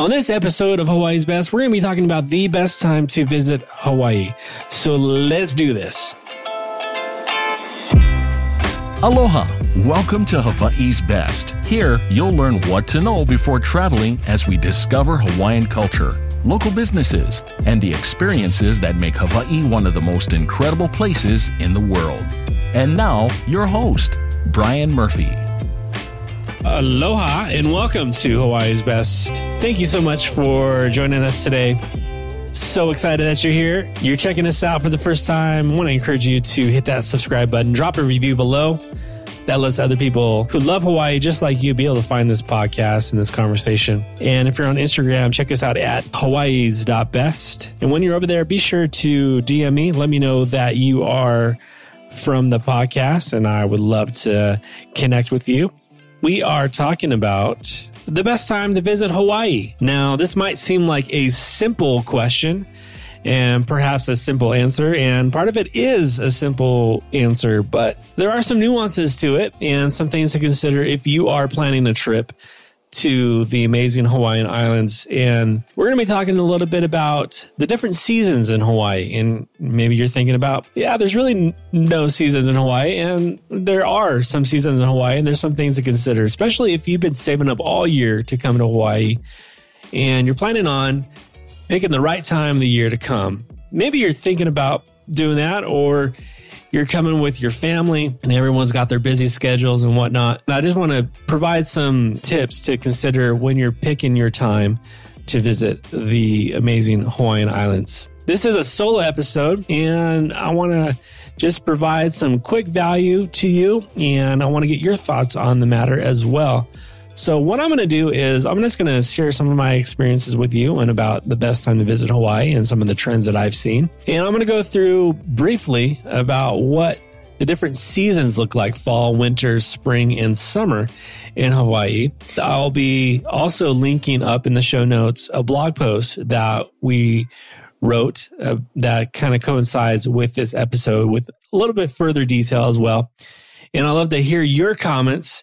On this episode of Hawaii's Best, we're going to be talking about the best time to visit Hawaii. So let's do this. Aloha. Welcome to Hawaii's Best. Here, you'll learn what to know before traveling as we discover Hawaiian culture, local businesses, and the experiences that make Hawaii one of the most incredible places in the world. And now, your host, Bryan Murphy. Aloha and welcome to Hawaii's Best. Thank you so much for joining us today. So excited that you're here. You're checking us out for the first time. I want to encourage you to hit that subscribe button, drop a review below. That lets other people who love Hawaii just like you be able to find this podcast and this conversation. And if you're on Instagram, check us out at hawaii's.best. And when you're over there, be sure to DM me. Let me know that you are from the podcast and I would love to connect with you we are talking about the best time to visit Hawaii. Now, this might seem like a simple question and perhaps a simple answer. And part of it is a simple answer, but there are some nuances to it and some things to consider if you are planning a trip to the amazing Hawaiian Islands. And we're going to be talking a little bit about the different seasons in Hawaii. And maybe you're thinking about, yeah, there's really no seasons in Hawaii. And there are some seasons in Hawaii, and there's some things to consider, especially if you've been saving up all year to come to Hawaii and you're planning on picking the right time of the year to come. Maybe you're thinking about doing that, or you're coming with your family and everyone's got their busy schedules and whatnot. And I just want to provide some tips to consider when you're picking your time to visit the amazing Hawaiian Islands. This is a solo episode and I want to just provide some quick value to you and I want to get your thoughts on the matter as well. So, what I'm going to do is I'm just going to share some of my experiences with you and about the best time to visit Hawaii and some of the trends that I've seen. And I'm going to go through briefly about what the different seasons look like fall, winter, spring, and summer in Hawaii. I'll be also linking up in the show notes a blog post that we wrote uh, that kind of coincides with this episode with a little bit further detail as well. And I love to hear your comments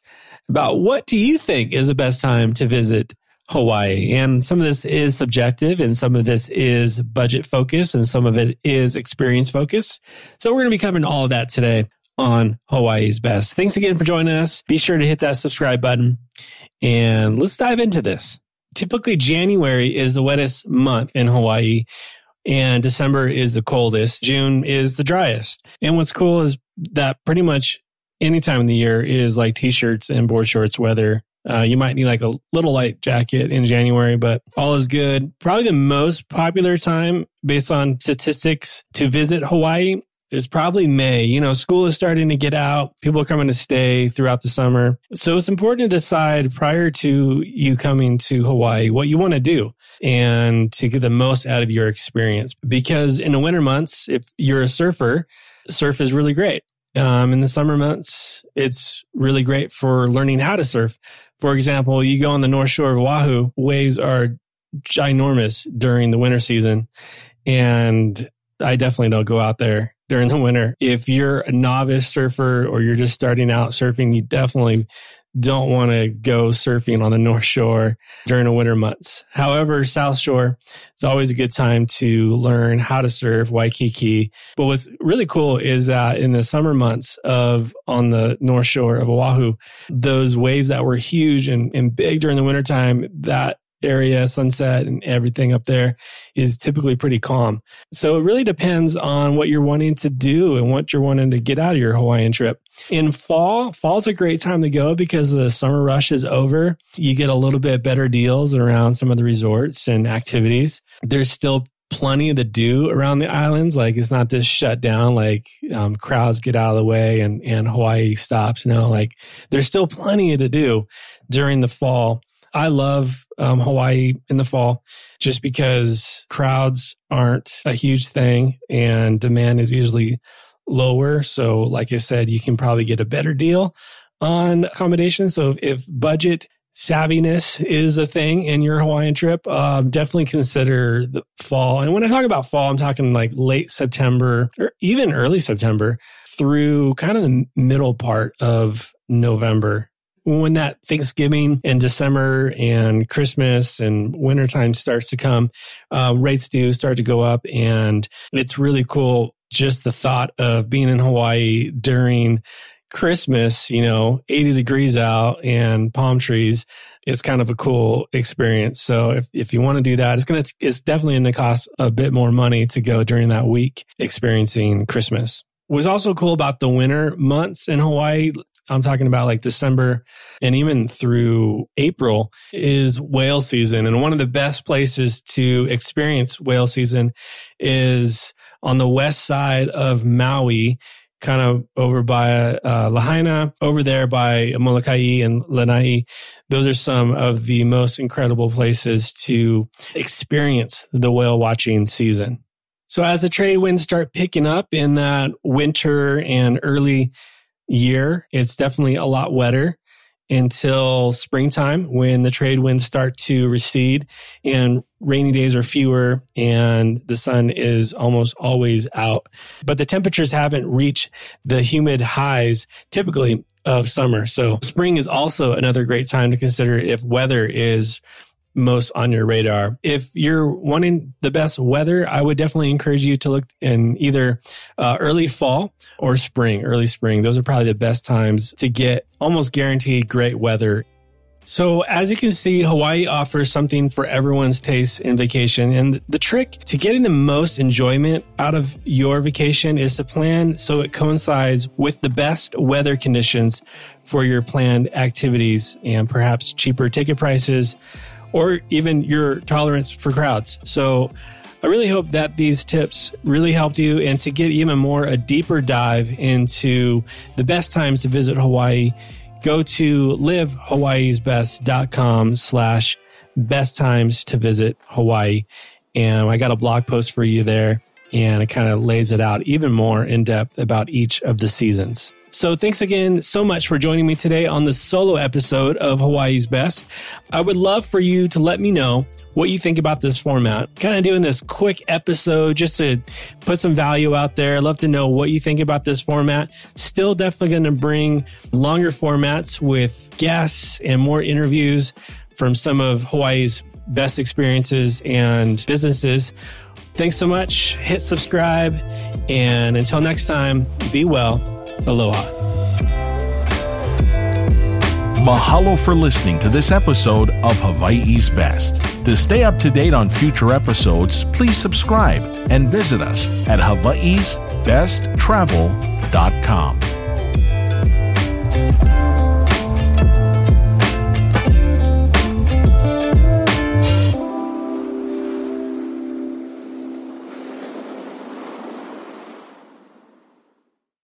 about what do you think is the best time to visit Hawaii. And some of this is subjective and some of this is budget focused and some of it is experience focused. So we're going to be covering all of that today on Hawaii's best. Thanks again for joining us. Be sure to hit that subscribe button and let's dive into this. Typically January is the wettest month in Hawaii and December is the coldest. June is the driest. And what's cool is that pretty much any time of the year is like t-shirts and board shorts weather. Uh, you might need like a little light jacket in January, but all is good. Probably the most popular time based on statistics to visit Hawaii is probably May. You know, school is starting to get out. People are coming to stay throughout the summer. So it's important to decide prior to you coming to Hawaii what you want to do and to get the most out of your experience. Because in the winter months, if you're a surfer, surf is really great. Um, in the summer months, it's really great for learning how to surf. For example, you go on the North Shore of Oahu, waves are ginormous during the winter season. And I definitely don't go out there during the winter. If you're a novice surfer or you're just starting out surfing, you definitely don't want to go surfing on the North Shore during the winter months. However, South Shore, it's always a good time to learn how to surf Waikiki. But what's really cool is that in the summer months of on the North Shore of Oahu, those waves that were huge and, and big during the wintertime, that area, sunset and everything up there is typically pretty calm. So it really depends on what you're wanting to do and what you're wanting to get out of your Hawaiian trip. In fall, fall's a great time to go because the summer rush is over. You get a little bit better deals around some of the resorts and activities. There's still plenty to do around the islands. Like it's not just shut down, like um, crowds get out of the way and, and Hawaii stops. No, like there's still plenty to do during the fall. I love um, Hawaii in the fall just because crowds aren't a huge thing and demand is usually lower. So, like I said, you can probably get a better deal on accommodation. So, if budget savviness is a thing in your Hawaiian trip, um, definitely consider the fall. And when I talk about fall, I'm talking like late September or even early September through kind of the middle part of November when that Thanksgiving and December and Christmas and wintertime starts to come, uh, rates do start to go up. And it's really cool. Just the thought of being in Hawaii during Christmas, you know, 80 degrees out and palm trees is kind of a cool experience. So if, if you want to do that, it's going to, it's definitely going to cost a bit more money to go during that week experiencing Christmas. Was also cool about the winter months in Hawaii. I'm talking about like December and even through April is whale season. And one of the best places to experience whale season is on the west side of Maui kind of over by uh, Lahaina, over there by Molokai and Lanai. Those are some of the most incredible places to experience the whale watching season. So as the trade winds start picking up in that winter and early year, it's definitely a lot wetter until springtime when the trade winds start to recede and rainy days are fewer and the sun is almost always out. But the temperatures haven't reached the humid highs typically of summer. So spring is also another great time to consider if weather is most on your radar. If you're wanting the best weather, I would definitely encourage you to look in either uh, early fall or spring, early spring. Those are probably the best times to get almost guaranteed great weather. So as you can see, Hawaii offers something for everyone's taste in vacation. And the trick to getting the most enjoyment out of your vacation is to plan so it coincides with the best weather conditions for your planned activities and perhaps cheaper ticket prices or even your tolerance for crowds. So I really hope that these tips really helped you and to get even more a deeper dive into the best times to visit Hawaii, go to livehawaiisbest.com slash best times to visit Hawaii. And I got a blog post for you there and it kind of lays it out even more in depth about each of the seasons. So thanks again so much for joining me today on the solo episode of Hawaii's Best. I would love for you to let me know what you think about this format. Kind of doing this quick episode just to put some value out there. I'd love to know what you think about this format. Still definitely going to bring longer formats with guests and more interviews from some of Hawaii's best experiences and businesses. Thanks so much. Hit subscribe. And until next time, be well Aloha. Mahalo for listening to this episode of Hawaii's Best. To stay up to date on future episodes, please subscribe and visit us at hawaiisbesttravel.com.